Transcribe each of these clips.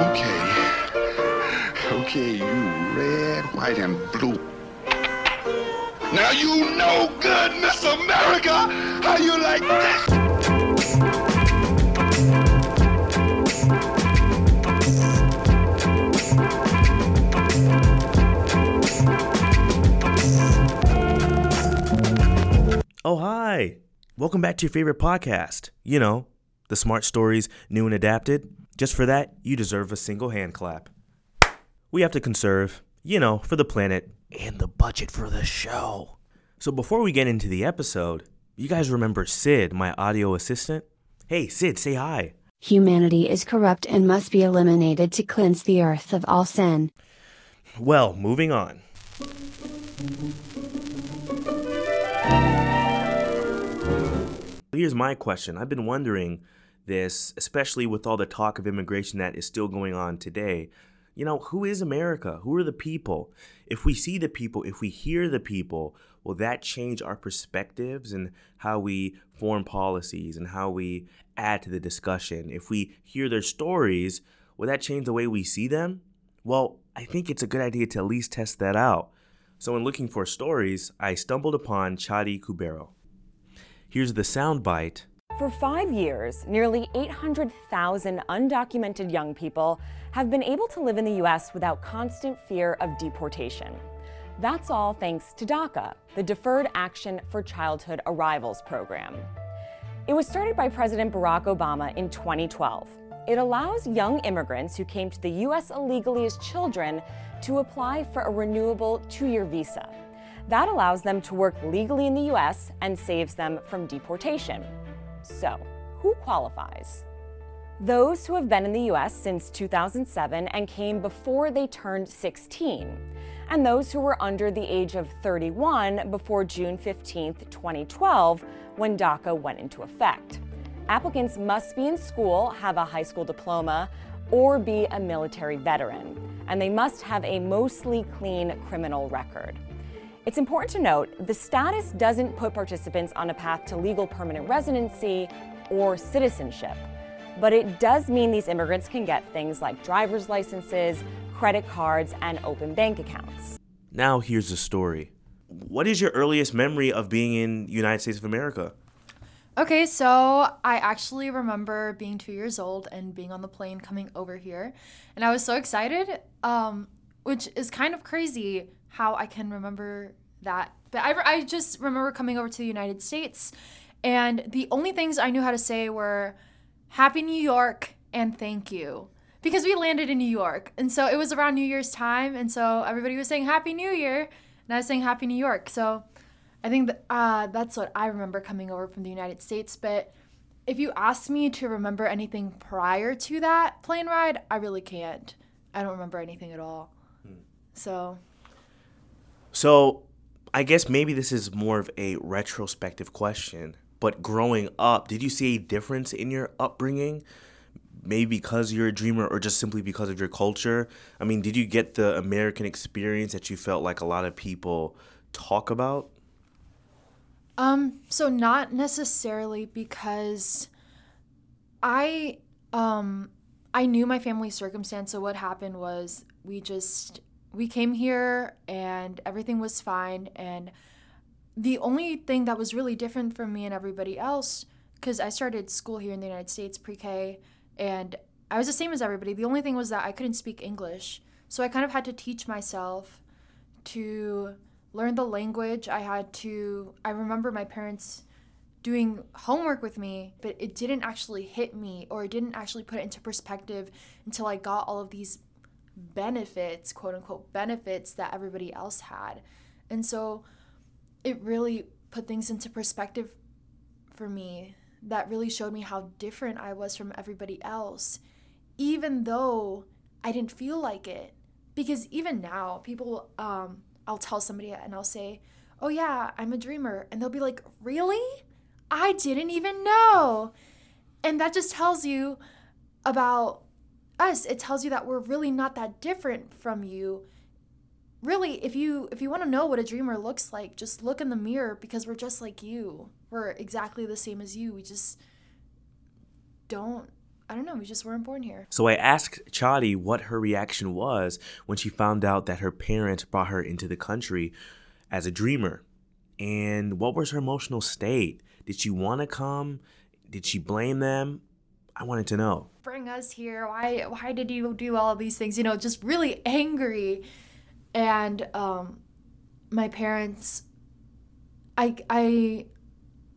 Okay. Okay, you red, white, and blue. Now you know good, Miss America. How you like that? Oh, hi. Welcome back to your favorite podcast. You know, the smart stories, new and adapted. Just for that, you deserve a single hand clap. We have to conserve, you know, for the planet and the budget for the show. So before we get into the episode, you guys remember Sid, my audio assistant? Hey, Sid, say hi. Humanity is corrupt and must be eliminated to cleanse the earth of all sin. Well, moving on. Here's my question. I've been wondering this, especially with all the talk of immigration that is still going on today. You know, who is America? Who are the people? If we see the people, if we hear the people, will that change our perspectives and how we form policies and how we add to the discussion? If we hear their stories, will that change the way we see them? Well, I think it's a good idea to at least test that out. So, in looking for stories, I stumbled upon Chadi Kubero. Here's the soundbite. For five years, nearly 800,000 undocumented young people have been able to live in the U.S. without constant fear of deportation. That's all thanks to DACA, the Deferred Action for Childhood Arrivals program. It was started by President Barack Obama in 2012. It allows young immigrants who came to the U.S. illegally as children to apply for a renewable two year visa. That allows them to work legally in the U.S. and saves them from deportation. So, who qualifies? Those who have been in the U.S. since 2007 and came before they turned 16, and those who were under the age of 31 before June 15, 2012, when DACA went into effect. Applicants must be in school, have a high school diploma, or be a military veteran, and they must have a mostly clean criminal record. It's important to note the status doesn't put participants on a path to legal permanent residency or citizenship, but it does mean these immigrants can get things like driver's licenses, credit cards, and open bank accounts. Now, here's the story. What is your earliest memory of being in United States of America? Okay, so I actually remember being two years old and being on the plane coming over here, and I was so excited, um, which is kind of crazy how I can remember that. But I, I just remember coming over to the United States, and the only things I knew how to say were Happy New York and thank you. Because we landed in New York, and so it was around New Year's time, and so everybody was saying Happy New Year, and I was saying Happy New York. So I think that, uh, that's what I remember coming over from the United States. But if you ask me to remember anything prior to that plane ride, I really can't. I don't remember anything at all. So So, I guess maybe this is more of a retrospective question, but growing up, did you see a difference in your upbringing? Maybe because you're a dreamer or just simply because of your culture? I mean, did you get the American experience that you felt like a lot of people talk about? Um, so not necessarily because I um I knew my family circumstance. So what happened was we just we came here and everything was fine and the only thing that was really different from me and everybody else because I started school here in the United States pre-K and I was the same as everybody. The only thing was that I couldn't speak English. So I kind of had to teach myself to learn the language. I had to, I remember my parents doing homework with me, but it didn't actually hit me or it didn't actually put it into perspective until I got all of these benefits, quote unquote, benefits that everybody else had. And so it really put things into perspective for me that really showed me how different I was from everybody else, even though I didn't feel like it. Because even now, people, um, I'll tell somebody and I'll say, Oh, yeah, I'm a dreamer. And they'll be like, Really? I didn't even know. And that just tells you about us. It tells you that we're really not that different from you. Really, if you if you want to know what a dreamer looks like, just look in the mirror because we're just like you. We're exactly the same as you. We just don't I don't know, we just weren't born here. So I asked Chadi what her reaction was when she found out that her parents brought her into the country as a dreamer. And what was her emotional state? Did she want to come? Did she blame them? I wanted to know. Bring us here. Why why did you do all these things? You know, just really angry. And um my parents I I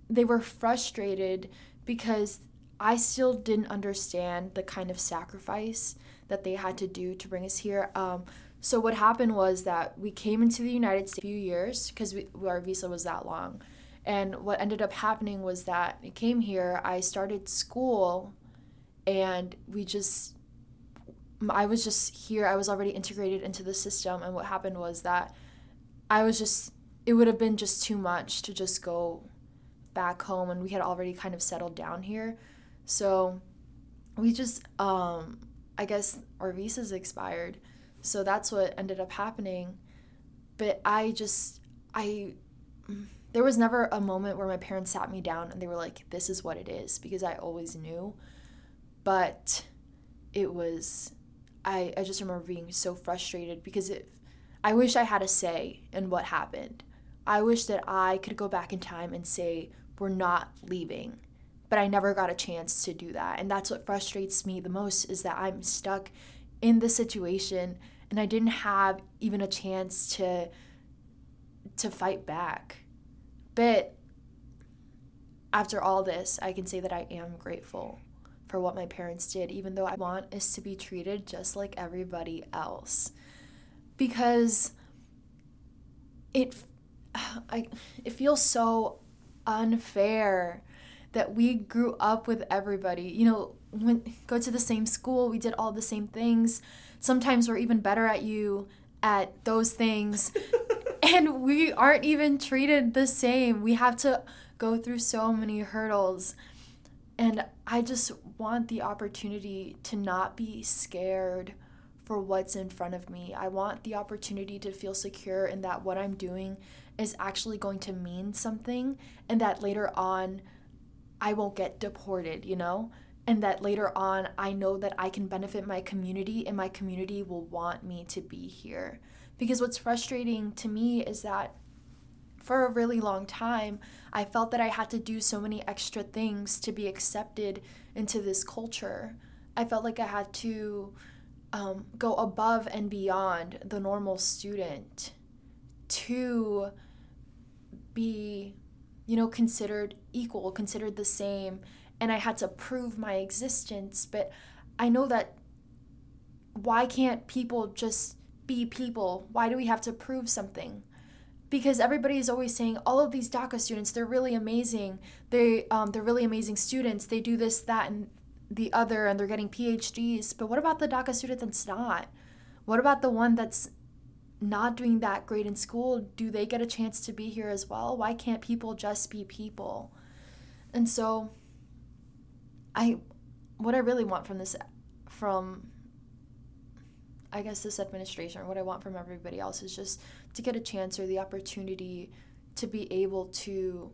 they were frustrated because I still didn't understand the kind of sacrifice that they had to do to bring us here. Um, so what happened was that we came into the United States a few years because our visa was that long. And what ended up happening was that I came here, I started school, and we just, I was just here, I was already integrated into the system. And what happened was that I was just, it would have been just too much to just go back home, and we had already kind of settled down here. So we just, um, I guess our visas expired. So that's what ended up happening. But I just, I, there was never a moment where my parents sat me down and they were like, this is what it is, because I always knew. But it was, I, I just remember being so frustrated because I wish I had a say in what happened. I wish that I could go back in time and say, we're not leaving but I never got a chance to do that. And that's what frustrates me the most is that I'm stuck in the situation and I didn't have even a chance to to fight back. But after all this, I can say that I am grateful for what my parents did, even though I want is to be treated just like everybody else. Because it I it feels so unfair that we grew up with everybody. You know, went go to the same school, we did all the same things. Sometimes we're even better at you at those things. and we aren't even treated the same. We have to go through so many hurdles. And I just want the opportunity to not be scared for what's in front of me. I want the opportunity to feel secure in that what I'm doing is actually going to mean something and that later on I won't get deported, you know? And that later on, I know that I can benefit my community and my community will want me to be here. Because what's frustrating to me is that for a really long time, I felt that I had to do so many extra things to be accepted into this culture. I felt like I had to um, go above and beyond the normal student to be you know, considered equal, considered the same, and I had to prove my existence. But I know that why can't people just be people? Why do we have to prove something? Because everybody is always saying all of these DACA students, they're really amazing. They um, they're really amazing students. They do this, that, and the other, and they're getting PhDs. But what about the DACA student that's not? What about the one that's not doing that great in school, do they get a chance to be here as well? Why can't people just be people? And so I what I really want from this from I guess this administration what I want from everybody else is just to get a chance or the opportunity to be able to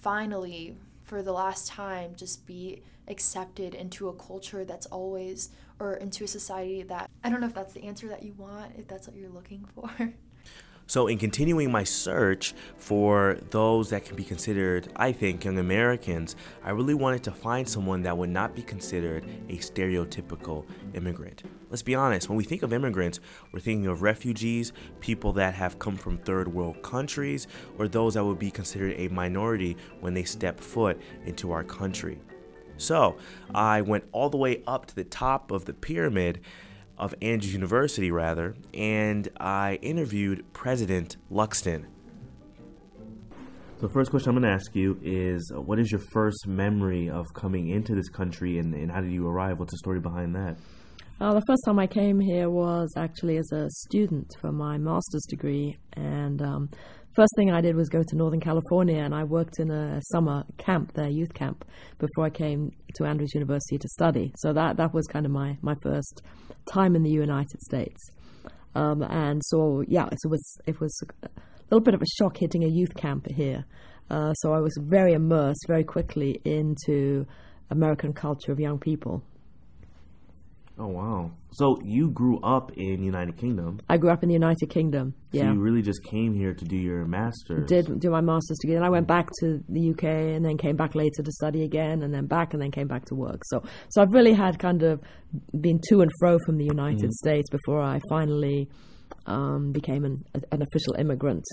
finally for the last time just be accepted into a culture that's always or into a society that I don't know if that's the answer that you want, if that's what you're looking for. So, in continuing my search for those that can be considered, I think, young Americans, I really wanted to find someone that would not be considered a stereotypical immigrant. Let's be honest, when we think of immigrants, we're thinking of refugees, people that have come from third world countries, or those that would be considered a minority when they step foot into our country. So, I went all the way up to the top of the pyramid of Andrews University, rather, and I interviewed President Luxton. So, the first question I'm going to ask you is uh, What is your first memory of coming into this country and, and how did you arrive? What's the story behind that? Uh, the first time I came here was actually as a student for my master's degree, and um, first thing I did was go to Northern California, and I worked in a summer camp there, youth camp, before I came to Andrews University to study. So that that was kind of my my first time in the United States. Um, and so yeah, it was it was a little bit of a shock hitting a youth camp here. Uh, so I was very immersed very quickly into American culture of young people. Oh wow! So you grew up in United Kingdom. I grew up in the United Kingdom. Yeah. So you really just came here to do your master's. did do my master's degree, then I went back to the UK, and then came back later to study again, and then back, and then came back to work. So, so I've really had kind of been to and fro from the United States before I finally um, became an, an official immigrant.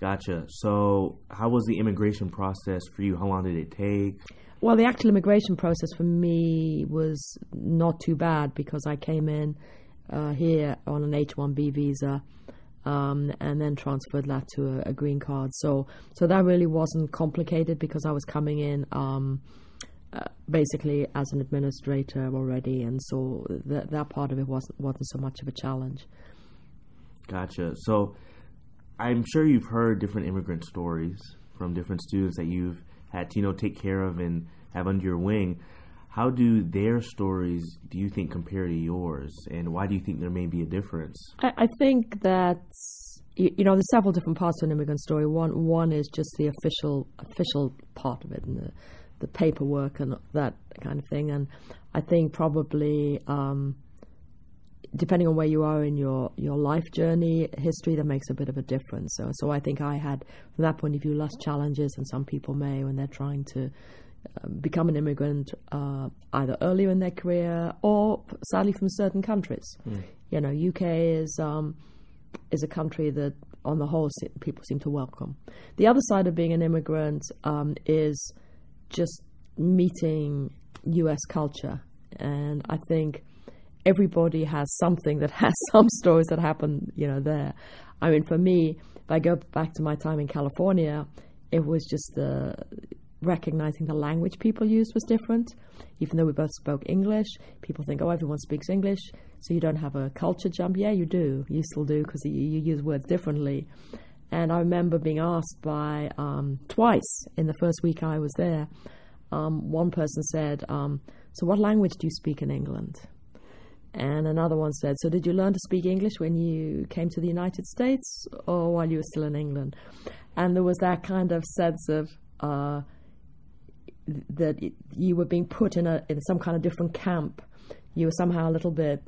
Gotcha. So how was the immigration process for you? How long did it take? Well, the actual immigration process for me was not too bad because I came in uh, here on an H-1B visa um, and then transferred that to a, a green card. So, so that really wasn't complicated because I was coming in um, uh, basically as an administrator already, and so that that part of it wasn't wasn't so much of a challenge. Gotcha. So I'm sure you've heard different immigrant stories from different students that you've had know, take care of and have under your wing. How do their stories, do you think, compare to yours? And why do you think there may be a difference? I, I think that you, you know there's several different parts to an immigrant story. One one is just the official official part of it and the the paperwork and that kind of thing. And I think probably um, depending on where you are in your, your life journey, history, that makes a bit of a difference. So so I think I had from that point of view less challenges than some people may when they're trying to. um, Become an immigrant uh, either earlier in their career or sadly from certain countries. You know, UK is um, is a country that, on the whole, people seem to welcome. The other side of being an immigrant um, is just meeting US culture. And I think everybody has something that has some stories that happen, you know, there. I mean, for me, if I go back to my time in California, it was just the recognizing the language people used was different. Even though we both spoke English, people think, oh, everyone speaks English, so you don't have a culture jump. Yeah, you do. You still do because you, you use words differently. And I remember being asked by um, twice in the first week I was there. Um, one person said, um, "So, what language do you speak in England?" And another one said, "So, did you learn to speak English when you came to the United States, or while you were still in England?" And there was that kind of sense of uh, that you were being put in a in some kind of different camp. You were somehow a little bit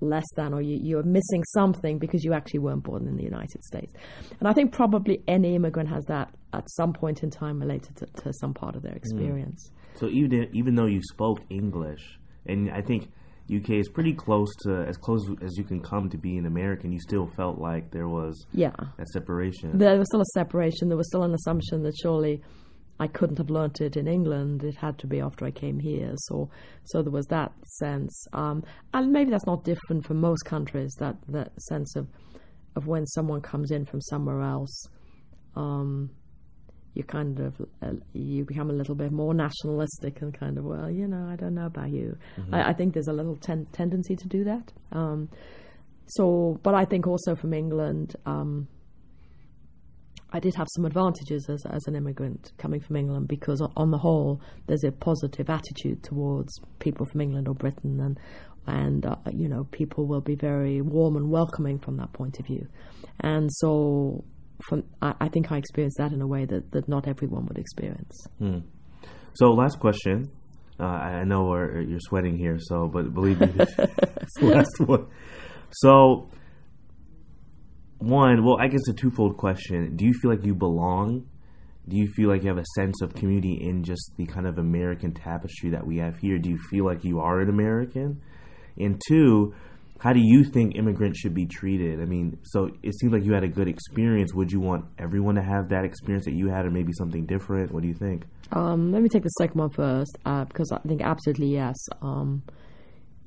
less than, or you, you were missing something because you actually weren't born in the United States. And I think probably any immigrant has that at some point in time related to, to some part of their experience. So even even though you spoke English, and I think UK is pretty close to as close as you can come to being American, you still felt like there was Yeah. that separation. There was still a separation. There was still an assumption that surely I couldn't have learnt it in England. It had to be after I came here. So, so there was that sense. Um, and maybe that's not different for most countries. That that sense of of when someone comes in from somewhere else, um, you kind of uh, you become a little bit more nationalistic and kind of well, you know, I don't know about you. I, I think there's a little ten- tendency to do that. Um, so, but I think also from England. Um, I did have some advantages as, as an immigrant coming from England because, on the whole, there's a positive attitude towards people from England or Britain, and and uh, you know people will be very warm and welcoming from that point of view, and so from I, I think I experienced that in a way that, that not everyone would experience. So last question. Uh, I know we're, you're sweating here, so but believe me, it's the last one. So one, well, I guess a twofold question. Do you feel like you belong? Do you feel like you have a sense of community in just the kind of American tapestry that we have here? Do you feel like you are an American? And two, how do you think immigrants should be treated? I mean, so it seems like you had a good experience. Would you want everyone to have that experience that you had, or maybe something different? What do you think? Um, let me take the second one first, uh, because I think absolutely yes. Um,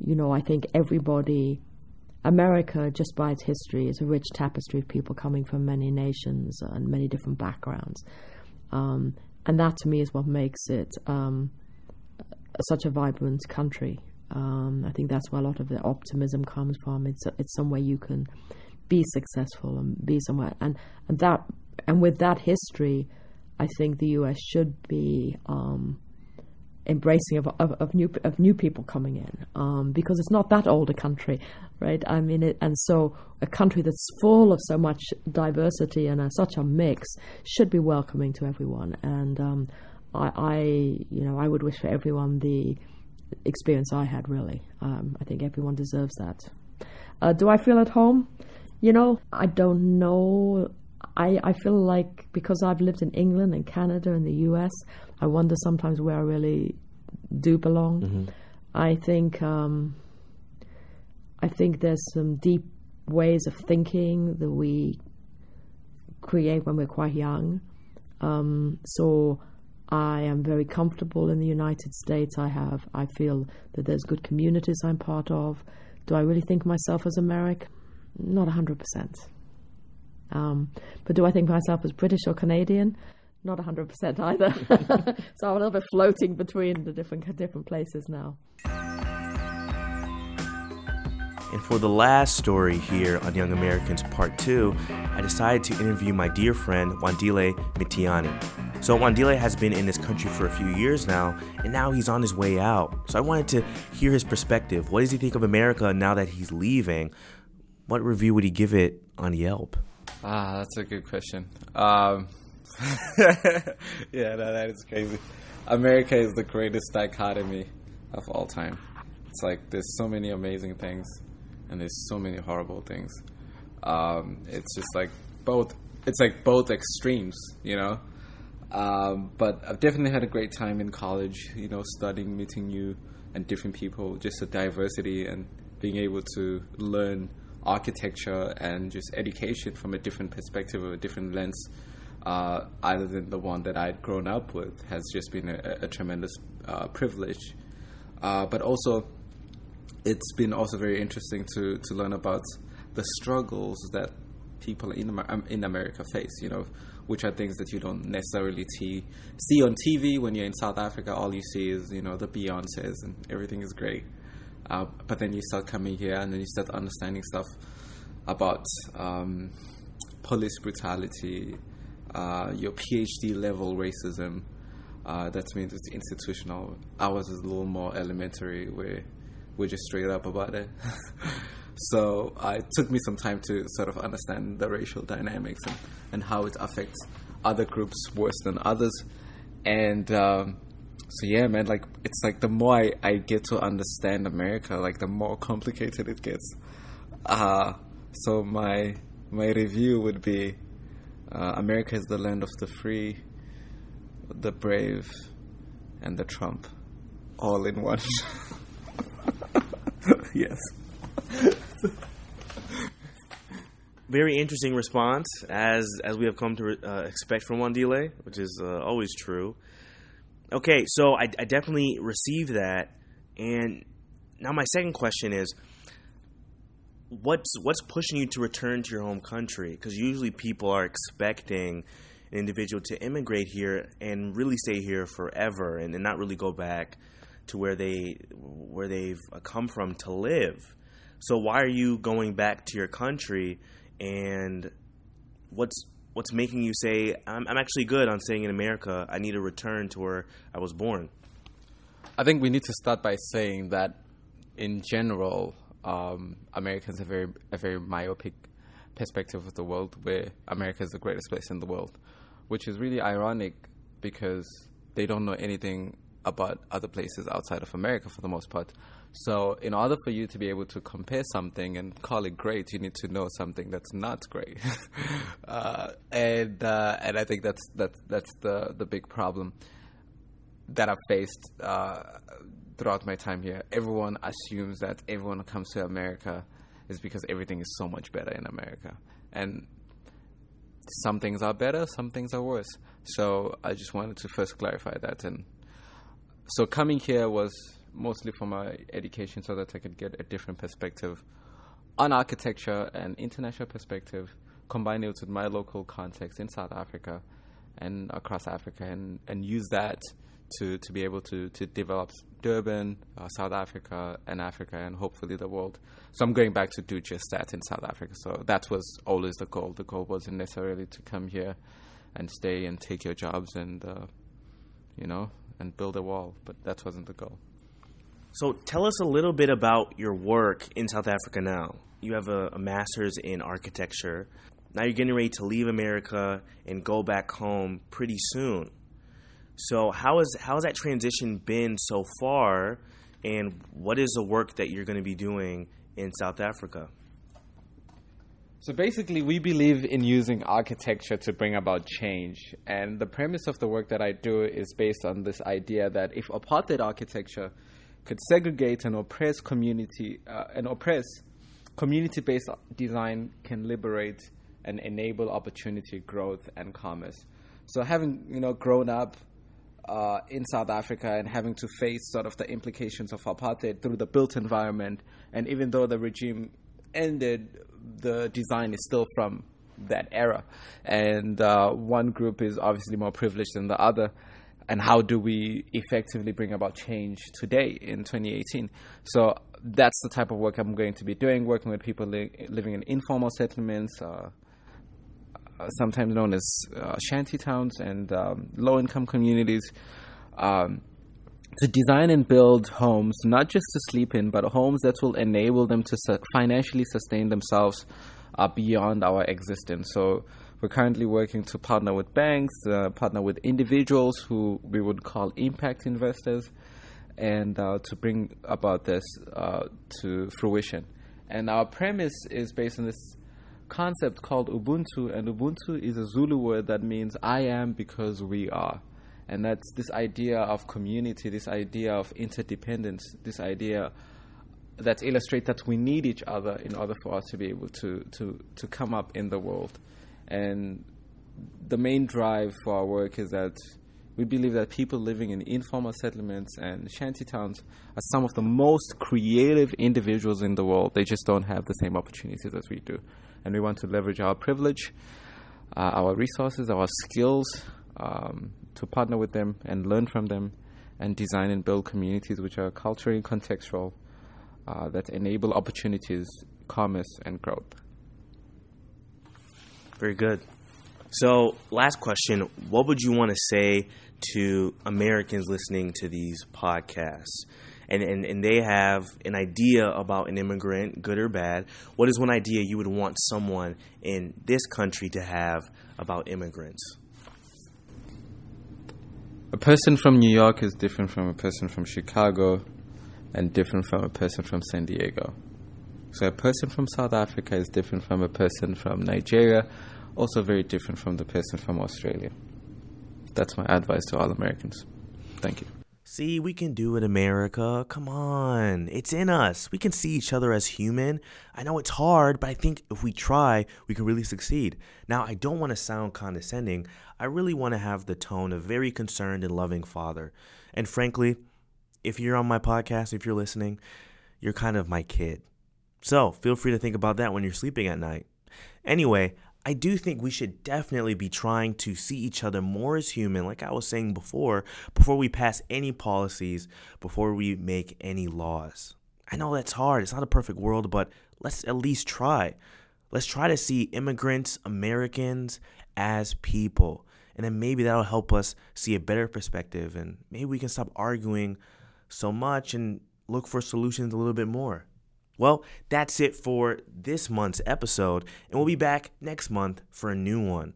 you know, I think everybody, America, just by its history, is a rich tapestry of people coming from many nations and many different backgrounds. Um, and that to me is what makes it um, such a vibrant country. Um, I think that's where a lot of the optimism comes from. It's it's somewhere you can be successful and be somewhere, and and that and with that history, I think the U.S. should be um, embracing of, of, of new of new people coming in um, because it's not that old a country, right? I mean, it, and so a country that's full of so much diversity and uh, such a mix should be welcoming to everyone. And um, I, I, you know, I would wish for everyone the experience I had. Really, um, I think everyone deserves that. Uh, do I feel at home? You know, I don't know. I, I feel like because I've lived in England and Canada and the US, I wonder sometimes where I really do belong. Mm-hmm. I think um, I think there's some deep ways of thinking that we create when we're quite young. Um, so I am very comfortable in the United States. I have I feel that there's good communities I'm part of. Do I really think myself as American? Not hundred percent. Um, but do I think myself as British or Canadian? Not hundred percent either. so I'm a little bit floating between the different different places now. And for the last story here on Young Americans Part 2, I decided to interview my dear friend Wandile Mthiyane. So Wandile has been in this country for a few years now, and now he's on his way out. So I wanted to hear his perspective. What does he think of America now that he's leaving? What review would he give it on Yelp? Ah, that's a good question. Um, yeah, no, that is crazy. America is the greatest dichotomy of all time. It's like there's so many amazing things, and there's so many horrible things. Um, it's just like both. It's like both extremes, you know. Um, but I've definitely had a great time in college. You know, studying, meeting new and different people, just the diversity and being able to learn architecture and just education from a different perspective or a different lens, uh, other than the one that I'd grown up with, has just been a, a tremendous uh, privilege. Uh, but also, it's been also very interesting to, to learn about the struggles that people in um, in America face. You know, which are things that you don't necessarily t- see on TV when you're in South Africa. All you see is you know the Beyonces and everything is great. Uh, but then you start coming here and then you start understanding stuff about um, police brutality, uh, your PhD level racism. Uh, that means it's institutional. Ours is a little more elementary, where we're just straight up about it. so uh, it took me some time to sort of understand the racial dynamics and, and how it affects other groups worse than others. And um, so yeah, man, like it's like the more I, I get to understand America, like the more complicated it gets. Uh so my my review would be uh, America is the land of the free, the brave, and the Trump, all in one. yes. Very interesting response, as as we have come to uh, expect from Wandile, which is uh, always true. Okay, so I, I definitely received that, and now my second question is, what's what's pushing you to return to your home country? Because usually people are expecting an individual to immigrate here and really stay here forever, and, and not really go back to where they where they've come from to live. So why are you going back to your country, and what's what's making you say I'm, I'm actually good on staying in America? I need to return to where I was born. I think we need to start by saying that, in general, um, Americans have very a very myopic perspective of the world, where America is the greatest place in the world, which is really ironic because they don't know anything about other places outside of America for the most part. So, in order for you to be able to compare something and call it great, you need to know something that's not great, uh, and uh, and I think that's that's that's the the big problem that I've faced uh, throughout my time here. Everyone assumes that everyone who comes to America is because everything is so much better in America, and some things are better, some things are worse. So I just wanted to first clarify that. And so coming here was mostly for my education so that I could get a different perspective on architecture and international perspective, combine it with my local context in South Africa and across Africa, and, and use that to, to be able to, to develop Durban, uh, South Africa, and Africa, and hopefully the world. So I'm going back to do just that in South Africa. So that was always the goal. The goal wasn't necessarily to come here and stay and take your jobs and, uh, you know, and build a wall, but that wasn't the goal. So tell us a little bit about your work in South Africa now. You have a, a, master's in architecture. Now you're getting ready to leave America and go back home pretty soon. So how is how has that transition been so far, and what is the work that you're going to be doing in South Africa? So basically, we believe in using architecture to bring about change. And the premise of the work that I do is based on this idea that if apartheid architecture could segregate and oppress community, uh, and oppress community based design can liberate and enable opportunity, growth, and commerce. So, having you know grown up uh, in South Africa and having to face sort of the implications of apartheid through the built environment. And even though the regime ended, the design is still from that era. And uh, one group is obviously more privileged than the other. And how do we effectively bring about change today in 2018? So that's the type of work I'm going to be doing, working with people li- living in informal settlements. Uh, uh, sometimes known as uh, shanty towns and um, low income communities, um, to design and build homes not just to sleep in, but homes that will enable them to su- financially sustain themselves uh, beyond our existence. So we're currently working to partner with banks, uh, partner with individuals who we would call impact investors, and uh, to bring about this uh, to fruition. And our premise is based on this concept called Ubuntu, and Ubuntu is a Zulu word that means I am because we are. And that's this idea of community, this idea of interdependence, this idea that illustrates that we need each other in order for us to be able to, to, to come up in the world. And the main drive for our work is that we believe that people living in informal settlements and shanty towns are some of the most creative individuals in the world. They just don't have the same opportunities as we do and we want to leverage our privilege, uh, our resources, our skills um, to partner with them and learn from them and design and build communities which are culturally contextual uh, that enable opportunities, commerce, and growth. Very good. So, last question What would you want to say to Americans listening to these podcasts? And, and, and they have an idea about an immigrant, good or bad. What is one idea you would want someone in this country to have about immigrants? A person from New York is different from a person from Chicago and different from a person from San Diego. So a person from South Africa is different from a person from Nigeria, also very different from the person from Australia. That's my advice to all Americans. Thank you. See, we can do it, America. Come on. It's in us. We can see each other as human. I know it's hard, but I think if we try, we can really succeed. Now, I don't want to sound condescending. I really want to have the tone of very concerned and loving father. And frankly, if you're on my podcast, if you're listening, you're kind of my kid. So feel free to think about that when you're sleeping at night. Anyway, I do think we should definitely be trying to see each other more as human, like I was saying before, before we pass any policies, before we make any laws. I know that's hard. It's not a perfect world, but let's at least try. Let's try to see immigrants, Americans, as people. And then maybe that'll help us see a better perspective. And maybe we can stop arguing so much and look for solutions a little bit more. Well, that's it for this month's episode, and we'll be back next month for a new one.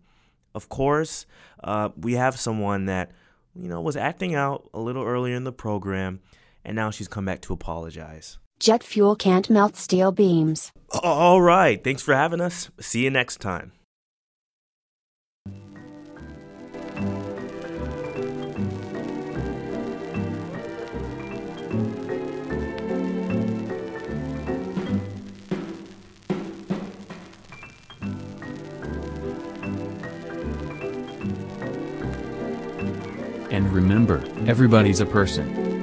Of course, uh, we have someone that, you know, was acting out a little earlier in the program, and now she's come back to apologize. Jet fuel can't melt steel beams. All right. Thanks for having us. See you next time. Everybody's a person.